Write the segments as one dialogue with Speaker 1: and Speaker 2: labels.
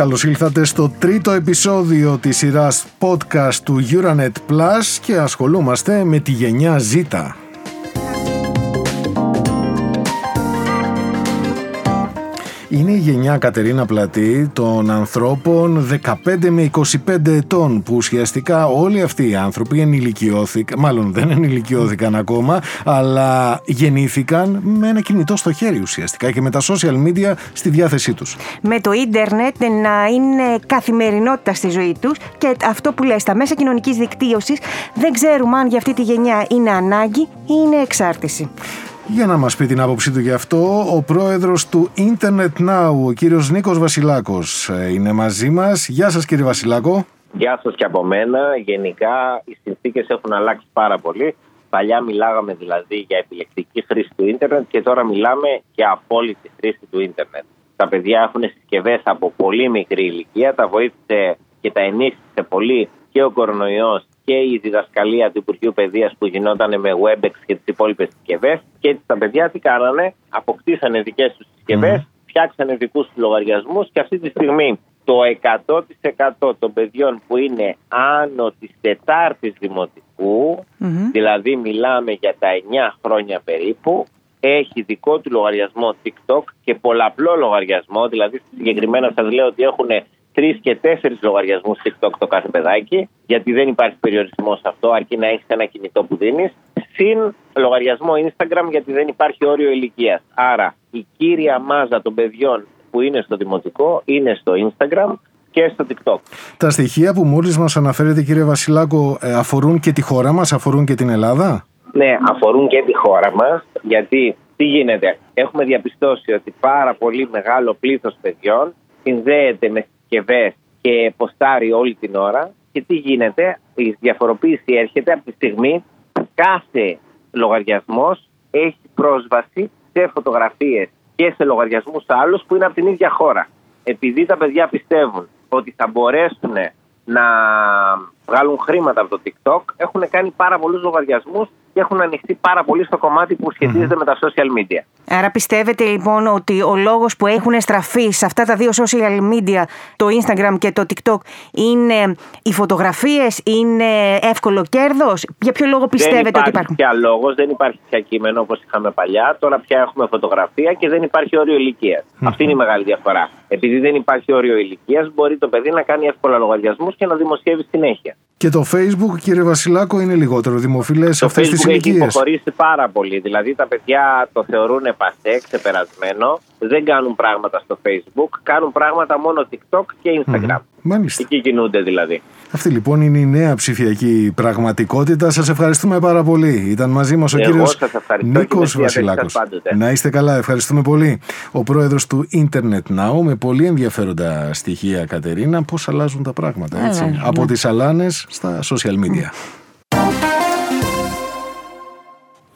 Speaker 1: καλώς ήλθατε στο τρίτο επεισόδιο της σειράς podcast του Euronet Plus και ασχολούμαστε με τη γενιά Z. Είναι η γενιά Κατερίνα Πλατή των ανθρώπων 15 με 25 ετών που ουσιαστικά όλοι αυτοί οι άνθρωποι ενηλικιώθηκαν, μάλλον δεν ενηλικιώθηκαν ακόμα, αλλά γεννήθηκαν με ένα κινητό στο χέρι ουσιαστικά και με τα social media στη διάθεσή τους.
Speaker 2: Με το ίντερνετ να είναι καθημερινότητα στη ζωή τους και αυτό που λες, τα μέσα κοινωνικής δικτύωσης δεν ξέρουμε αν για αυτή τη γενιά είναι ανάγκη ή είναι εξάρτηση.
Speaker 1: Για να μας πει την άποψή του γι' αυτό, ο πρόεδρος του Internet Now, ο κύριος Νίκος Βασιλάκος, ε, είναι μαζί μας. Γεια σας κύριε Βασιλάκο.
Speaker 3: Γεια σας και από μένα. Γενικά οι συνθήκες έχουν αλλάξει πάρα πολύ. Παλιά μιλάγαμε δηλαδή για επιλεκτική χρήση του ίντερνετ και τώρα μιλάμε για απόλυτη χρήση του ίντερνετ. Τα παιδιά έχουν συσκευές από πολύ μικρή ηλικία, τα βοήθησε και τα ενίσχυσε πολύ και ο κορονοϊός και η διδασκαλία του Υπουργείου Παιδείας που γινόταν με WebEx και τις υπόλοιπες συσκευές. Και έτσι τα παιδιά τι κάνανε, αποκτήσανε δικές τους συσκευές, mm. φτιάξανε δικούς τους λογαριασμούς και αυτή τη στιγμή το 100% των παιδιών που είναι άνω της Τετάρτης Δημοτικού, δηλαδή μιλάμε για τα 9 χρόνια περίπου, έχει δικό του λογαριασμό TikTok και πολλαπλό λογαριασμό, δηλαδή συγκεκριμένα σας λέω ότι έχουν τρεις και τέσσερις λογαριασμούς TikTok το κάθε παιδάκι, γιατί δεν υπάρχει περιορισμός σε αυτό, αρκεί να έχεις ένα κινητό που δίνεις. Συν λογαριασμό Instagram, γιατί δεν υπάρχει όριο ηλικίας. Άρα η κύρια μάζα των παιδιών που είναι στο δημοτικό είναι στο Instagram και στο TikTok.
Speaker 1: Τα στοιχεία που μόλις μας αναφέρετε, κύριε Βασιλάκο, ε, αφορούν και τη χώρα μας, αφορούν και την Ελλάδα;
Speaker 3: Ναι, αφορούν και τη χώρα μας, γιατί τι γίνεται; Έχουμε διαπιστώσει ότι πάρα πολύ μεγάλο πλήθος παιδιών συνδέεται με συσκευές και ποστάρει όλη την ώρα. Και τι γίνεται, η διαφοροποίηση έρχεται από τη στιγμή που κάθε λογαριασμός έχει πρόσβαση σε φωτογραφίες και σε λογαριασμούς άλλους που είναι από την ίδια χώρα. Επειδή τα παιδιά πιστεύουν ότι θα μπορέσουν να βγάλουν χρήματα από το TikTok, έχουν κάνει πάρα πολλούς λογαριασμούς και έχουν ανοιχτεί πάρα πολύ στο κομμάτι που σχετίζεται με τα social media.
Speaker 2: Άρα πιστεύετε λοιπόν ότι ο λόγος που έχουν στραφεί σε αυτά τα δύο social media, το Instagram και το TikTok, είναι οι φωτογραφίες, είναι εύκολο κέρδος; Για ποιο λόγο πιστεύετε ότι υπάρχουν;
Speaker 3: Δεν υπάρχει πια λόγος, δεν υπάρχει πια κείμενο όπως είχαμε παλιά. Τώρα πια έχουμε φωτογραφία και δεν υπάρχει όριο Αυτή είναι η μεγάλη διαφορά. Επειδή δεν υπάρχει όριο ηλικίας, μπορεί το παιδί να κάνει εύκολα λογαριασμούς και να δημοσιεύει συνέχεια.
Speaker 1: Και το Facebook, κύριε Βασιλάκο, είναι λιγότερο δημοφιλές σε αυτές τις ηλικίε.
Speaker 3: Έχει υποχωρήσει πάρα πολύ. Δηλαδή τα παιδιά το θεωρούν πασέ, ξεπερασμένο. Δεν κάνουν πράγματα στο Facebook. Κάνουν πράγματα μόνο TikTok και Instagram. Mm.
Speaker 1: Μάλιστα.
Speaker 3: Εκεί κινούνται δηλαδή.
Speaker 1: Αυτή λοιπόν είναι η νέα ψηφιακή πραγματικότητα. Σας ευχαριστούμε πάρα πολύ. Ήταν μαζί μας ο κύριος Νίκος Βασιλάκος. Να είστε καλά, ευχαριστούμε πολύ. Ο πρόεδρος του Internet Now με πολύ ενδιαφέροντα στοιχεία, Κατερίνα, πώς αλλάζουν τα πράγματα. Έτσι, Από τις αλάνες στα social media.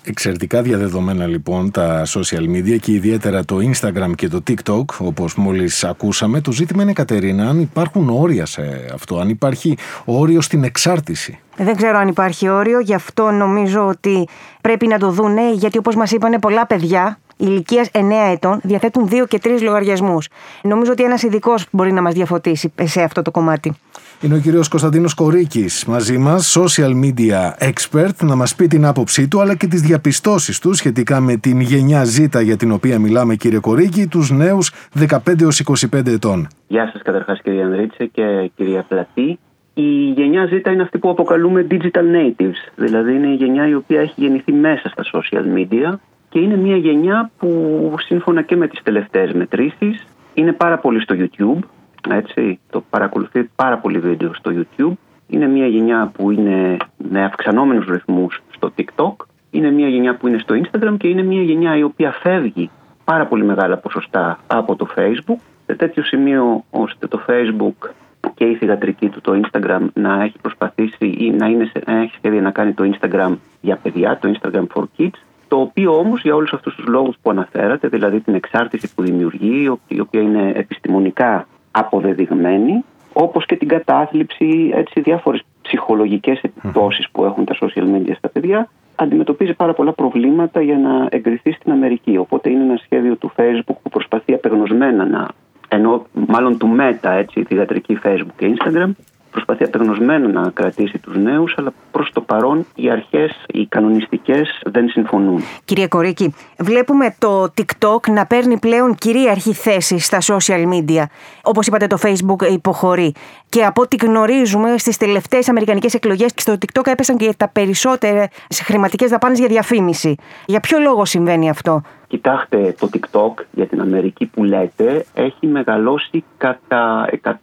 Speaker 1: Εξαιρετικά διαδεδομένα λοιπόν τα social media και ιδιαίτερα το Instagram και το TikTok όπως μόλις ακούσαμε. Το ζήτημα είναι Κατερίνα αν υπάρχουν όρια σε αυτό, αν υπάρχει όριο στην εξάρτηση.
Speaker 2: Δεν ξέρω αν υπάρχει όριο, γι' αυτό νομίζω ότι πρέπει να το δούνε γιατί όπως μας είπανε πολλά παιδιά ηλικίας 9 ετών διαθέτουν 2 και 3 λογαριασμούς. Νομίζω ότι ένας ειδικός μπορεί να μας διαφωτίσει σε αυτό το κομμάτι.
Speaker 1: Είναι ο κύριος Κωνσταντίνος Κορίκης μαζί μας, social media expert, να μας πει την άποψή του αλλά και τις διαπιστώσεις του σχετικά με την γενιά Z για την οποία μιλάμε κύριε Κορίκη, τους νέους 15 25 ετών.
Speaker 4: Γεια σας καταρχάς κύριε Ανδρίτσε και κυρία Πλατή. Η γενιά Z είναι αυτή που αποκαλούμε digital natives, δηλαδή είναι η γενιά η οποία έχει γεννηθεί μέσα στα social media και είναι μια γενιά που σύμφωνα και με τις τελευταίες μετρήσεις είναι πάρα πολύ στο YouTube, έτσι, το παρακολουθεί πάρα πολύ βίντεο στο YouTube. Είναι μια γενιά που είναι με αυξανόμενους ρυθμούς στο TikTok. Είναι μια γενιά που είναι στο Instagram και είναι μια γενιά η οποία φεύγει πάρα πολύ μεγάλα ποσοστά από το Facebook σε τέτοιο σημείο ώστε το Facebook και η θηγατρική του το Instagram να έχει προσπαθήσει ή να, είναι, να έχει σχέδια να κάνει το Instagram για παιδιά, το Instagram for Kids το οποίο όμως για όλους αυτούς τους λόγους που αναφέρατε, δηλαδή την εξάρτηση που δημιουργεί, η οποία είναι επιστημονικά αποδεδειγμένη, όπως και την κατάθλιψη, έτσι, διάφορες ψυχολογικές επιπτώσεις που έχουν τα social media στα παιδιά, αντιμετωπίζει πάρα πολλά προβλήματα για να εγκριθεί στην Αμερική. Οπότε είναι ένα σχέδιο του Facebook που προσπαθεί απεγνωσμένα να ενώ μάλλον του Meta, έτσι, τη διατρική Facebook και Instagram, προσπαθεί απεγνωσμένα να κρατήσει τους νέους, αλλά προς το παρόν οι αρχές, οι κανονιστικές δεν συμφωνούν.
Speaker 2: Κύριε Κορίκη, βλέπουμε το TikTok να παίρνει πλέον κυρίαρχη θέση στα social media. Όπως είπατε το Facebook υποχωρεί. Και από ό,τι γνωρίζουμε στις τελευταίες αμερικανικές εκλογές στο TikTok έπεσαν και τα περισσότερα χρηματικές δαπάνες για διαφήμιση. Για ποιο λόγο συμβαίνει αυτό;
Speaker 4: Κοιτάξτε, το TikTok για την Αμερική που λέτε έχει μεγαλώσει κατά 105%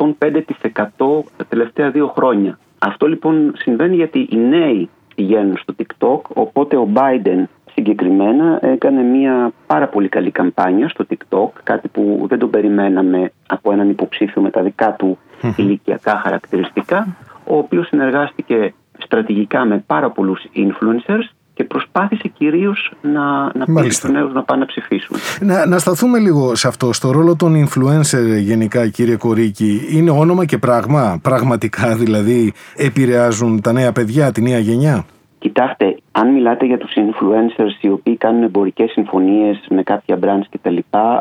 Speaker 4: τα τελευταία δύο χρόνια. Αυτό λοιπόν συμβαίνει γιατί οι νέοι πηγαίνουν στο TikTok, οπότε ο Biden συγκεκριμένα έκανε μια πάρα πολύ καλή καμπάνια στο TikTok, κάτι που δεν τον περιμέναμε από έναν υποψήφιο με τα δικά του ηλικιακά χαρακτηριστικά, ο οποίος συνεργάστηκε στρατηγικά με πάρα πολλούς influencers και προσπάθησε κυρίως να, να πείσει τους νέους να πάνε να ψηφίσουν.
Speaker 1: Να, να σταθούμε λίγο σε αυτό, στο ρόλο των influencer γενικά, κύριε Κορίκη. Είναι όνομα και πράγμα, πραγματικά δηλαδή επηρεάζουν τα νέα παιδιά, τη νέα γενιά;
Speaker 4: Κοιτάξτε, αν μιλάτε για τους influencers οι οποίοι κάνουν εμπορικές συμφωνίες με κάποια brands κτλ.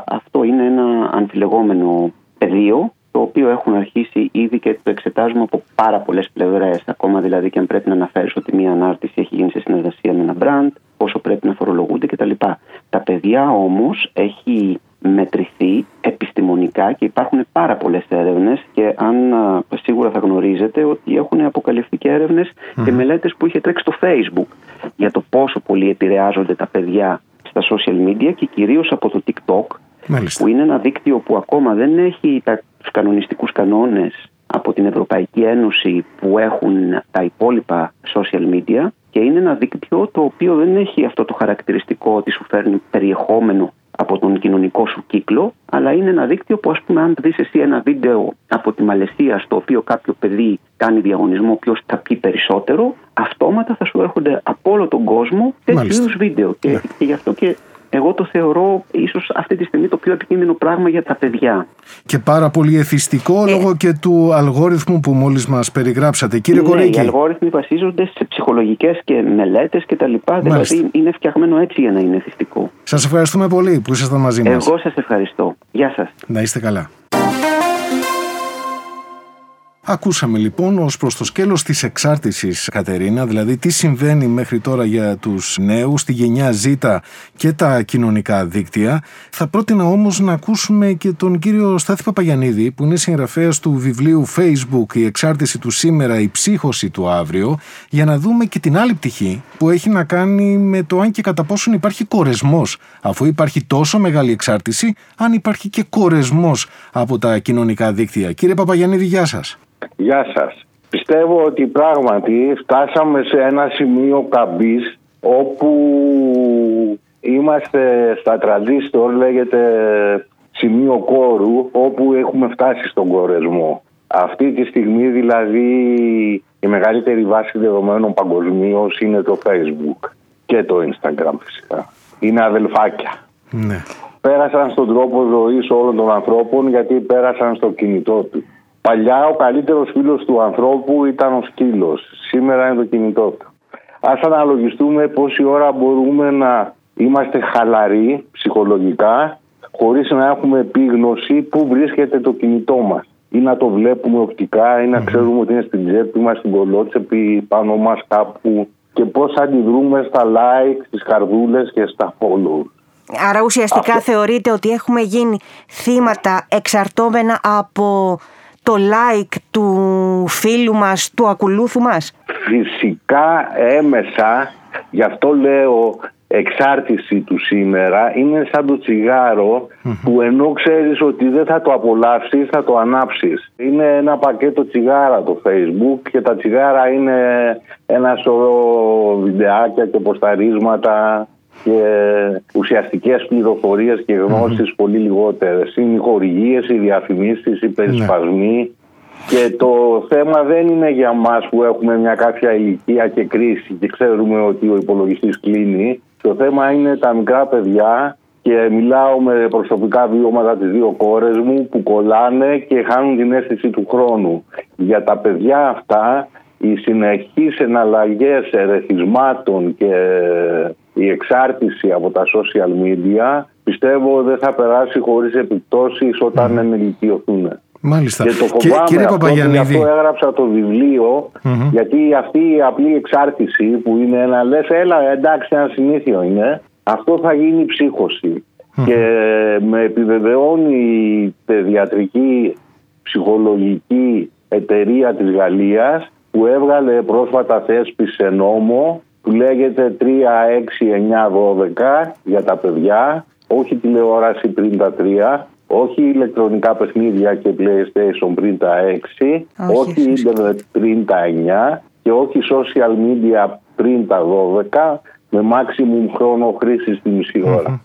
Speaker 4: Αυτό είναι ένα αμφιλεγόμενο πεδίο το οποίο έχουν αρχίσει ήδη και το εξετάζουμε από πάρα πολλές πλευρές. Ακόμα δηλαδή και αν πρέπει να αναφέρεις ότι μια ανάρτηση έχει γίνει σε συνεργασία με ένα brand, πόσο πρέπει να φορολογούνται κτλ. Τα παιδιά όμως έχει μετρηθεί επιστημονικά και υπάρχουν πάρα πολλές έρευνες και αν σίγουρα θα γνωρίζετε ότι έχουν αποκαλυφθεί και ερευνε και μελέτες που είχε τρέξει στο Facebook για το πόσο πολύ επηρεάζονται τα παιδιά στα social media και κυρίως από το TikTok Μάλιστα. που είναι ένα δίκτυο που ακόμα δεν έχει τα τους κανονιστικούς κανόνες από την Ευρωπαϊκή Ένωση που έχουν τα υπόλοιπα social media και είναι ένα δίκτυο το οποίο δεν έχει αυτό το χαρακτηριστικό ότι σου φέρνει περιεχόμενο από τον κοινωνικό σου κύκλο, αλλά είναι ένα δίκτυο που, ας πούμε, αν δεις εσύ ένα βίντεο από τη Μαλαισία, στο οποίο κάποιο παιδί κάνει διαγωνισμό, ποιος θα πει περισσότερο, αυτόματα θα σου έρχονται από όλο τον κόσμο τέτοιου είδους βίντεο. Και, ναι. και γι' αυτό και εγώ το θεωρώ ίσως αυτή τη στιγμή το πιο επικίνδυνο πράγμα για τα παιδιά.
Speaker 1: Και πάρα πολύ εθιστικό ε... λόγω και του αλγόριθμου που μόλις μας περιγράψατε. Κύριε
Speaker 4: ναι,
Speaker 1: Κορέκη.
Speaker 4: Οι αλγόριθμοι βασίζονται σε ψυχολογικές και μελέτες και τα λοιπά. Δηλαδή είναι φτιαγμένο έτσι για να είναι εθιστικό.
Speaker 1: Σας ευχαριστούμε πολύ που ήσασταν μαζί μας.
Speaker 4: Εγώ σας ευχαριστώ. Γεια σας.
Speaker 1: Να είστε καλά. Ακούσαμε λοιπόν ως προς το σκέλος της εξάρτησης Κατερίνα, δηλαδή τι συμβαίνει μέχρι τώρα για τους νέους, τη γενιά Z και τα κοινωνικά δίκτυα. Θα πρότεινα όμως να ακούσουμε και τον κύριο Στάθη Παπαγιανίδη που είναι συγγραφέας του βιβλίου Facebook «Η εξάρτηση του σήμερα, η ψύχωση του αύριο» για να δούμε και την άλλη πτυχή που έχει να κάνει με το αν και κατά πόσον υπάρχει κορεσμός αφού υπάρχει τόσο μεγάλη εξάρτηση, αν υπάρχει και κορεσμός από τα κοινωνικά δίκτυα. Κύριε Παπαγιανίδη, γεια σας.
Speaker 5: Γεια σας. Πιστεύω ότι πράγματι φτάσαμε σε ένα σημείο καμπής όπου είμαστε στα τραντίστορ, λέγεται σημείο κόρου, όπου έχουμε φτάσει στον κορεσμό. Αυτή τη στιγμή δηλαδή η μεγαλύτερη βάση δεδομένων παγκοσμίως είναι το Facebook και το Instagram φυσικά. Είναι αδελφάκια.
Speaker 1: Ναι.
Speaker 5: Πέρασαν στον τρόπο ζωής όλων των ανθρώπων γιατί πέρασαν στο κινητό του. Παλιά ο καλύτερος φίλος του ανθρώπου ήταν ο σκύλος. Σήμερα είναι το κινητό του. Ας αναλογιστούμε πόση ώρα μπορούμε να είμαστε χαλαροί ψυχολογικά χωρίς να έχουμε επίγνωση πού βρίσκεται το κινητό μας. Ή να το βλέπουμε οπτικά ή να ξέρουμε ότι είναι στην τσέπη μας, στην κολότσεπη, πάνω μας κάπου και πώς αντιδρούμε στα like, στις καρδούλες και στα follow.
Speaker 2: Άρα ουσιαστικά θεωρείτε ότι έχουμε γίνει θύματα εξαρτώμενα από το like του φίλου μας, του ακολούθου μας;
Speaker 5: Φυσικά έμεσα, γι' αυτό λέω εξάρτηση του σήμερα είναι σαν το τσιγαρο που ενώ ξέρεις ότι δεν θα το απολαύσεις θα το ανάψεις. Είναι ένα πακέτο τσιγάρα το facebook και τα τσιγάρα είναι ένα σωρό βιντεάκια και ποσταρίσματα και ουσιαστικές πληροφορίες και γνωσεις πολύ λιγότερες. Είναι οι χορηγίες, οι διαφημίσεις, οι περισπασμοί ναι. και το θέμα δεν είναι για μας που έχουμε μια κάποια ηλικία και κρίση και ξέρουμε ότι ο υπολογιστής κλείνει. Το θέμα είναι τα μικρά παιδιά και μιλάω με προσωπικά βιώματα τις δύο κόρες μου που κολλάνε και χάνουν την αίσθηση του χρόνου. Για τα παιδιά αυτά οι συνεχείς εναλλαγές ερεθισμάτων και η εξάρτηση από τα social media πιστεύω δεν θα περάσει χωρίς επιπτώσεις όταν mm. ενηλικιωθούν.
Speaker 1: Μάλιστα.
Speaker 5: Και το φοβάμαι Κύριε αυτό, Παπαγιαννίδη. αυτό έγραψα το βιβλιο γιατί αυτή η απλή εξάρτηση που είναι ένα λες έλα εντάξει ένα συνήθιο είναι αυτό θα γίνει και με επιβεβαιώνει η παιδιατρική ψυχολογική εταιρεία της Γαλλίας που έβγαλε πρόσφατα θέσπιση σε νόμο που λέγεται 3, 6, 9, 12 για τα παιδιά όχι τηλεόραση πριν τα 3 όχι ηλεκτρονικά παιχνίδια και PlayStation πριν τα 6, όχι, ίντερνετ πριν τα 9 και όχι social media πριν τα 12 με maximum χρόνο χρήσης στη μισή ώρα.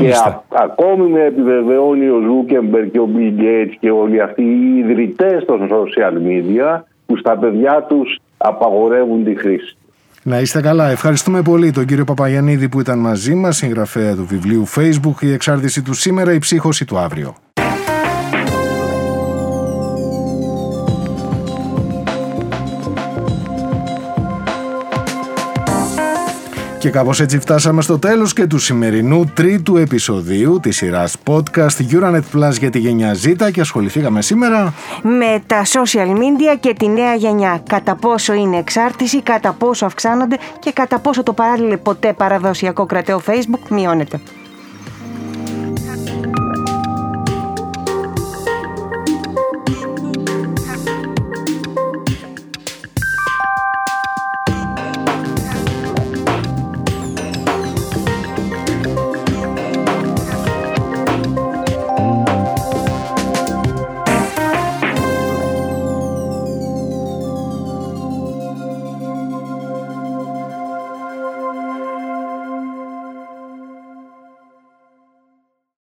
Speaker 5: Και ακόμη με επιβεβαιώνει ο Zuckerberg και ο Bill Gates και όλοι αυτοί οι ιδρυτές των social media που στα παιδιά τους απαγορεύουν τη χρήση.
Speaker 1: Να είστε καλά. Ευχαριστούμε πολύ τον κύριο Παπαγιανίδη που ήταν μαζί μας, συγγραφέα του βιβλίου Facebook «Η εξάρτηση του σήμερα, η ψύχωση του αύριο». Και κάπως έτσι φτάσαμε στο τέλος και του σημερινού τρίτου επεισοδίου της σειράς podcast Euronet Plus για τη γενιά Z και ασχοληθήκαμε σήμερα
Speaker 2: με τα social media και τη νέα γενιά. Κατά πόσο είναι εξάρτηση, κατά πόσο αυξάνονται και κατά πόσο το παράλληλο ποτέ παραδοσιακό κρατέο Facebook μειώνεται.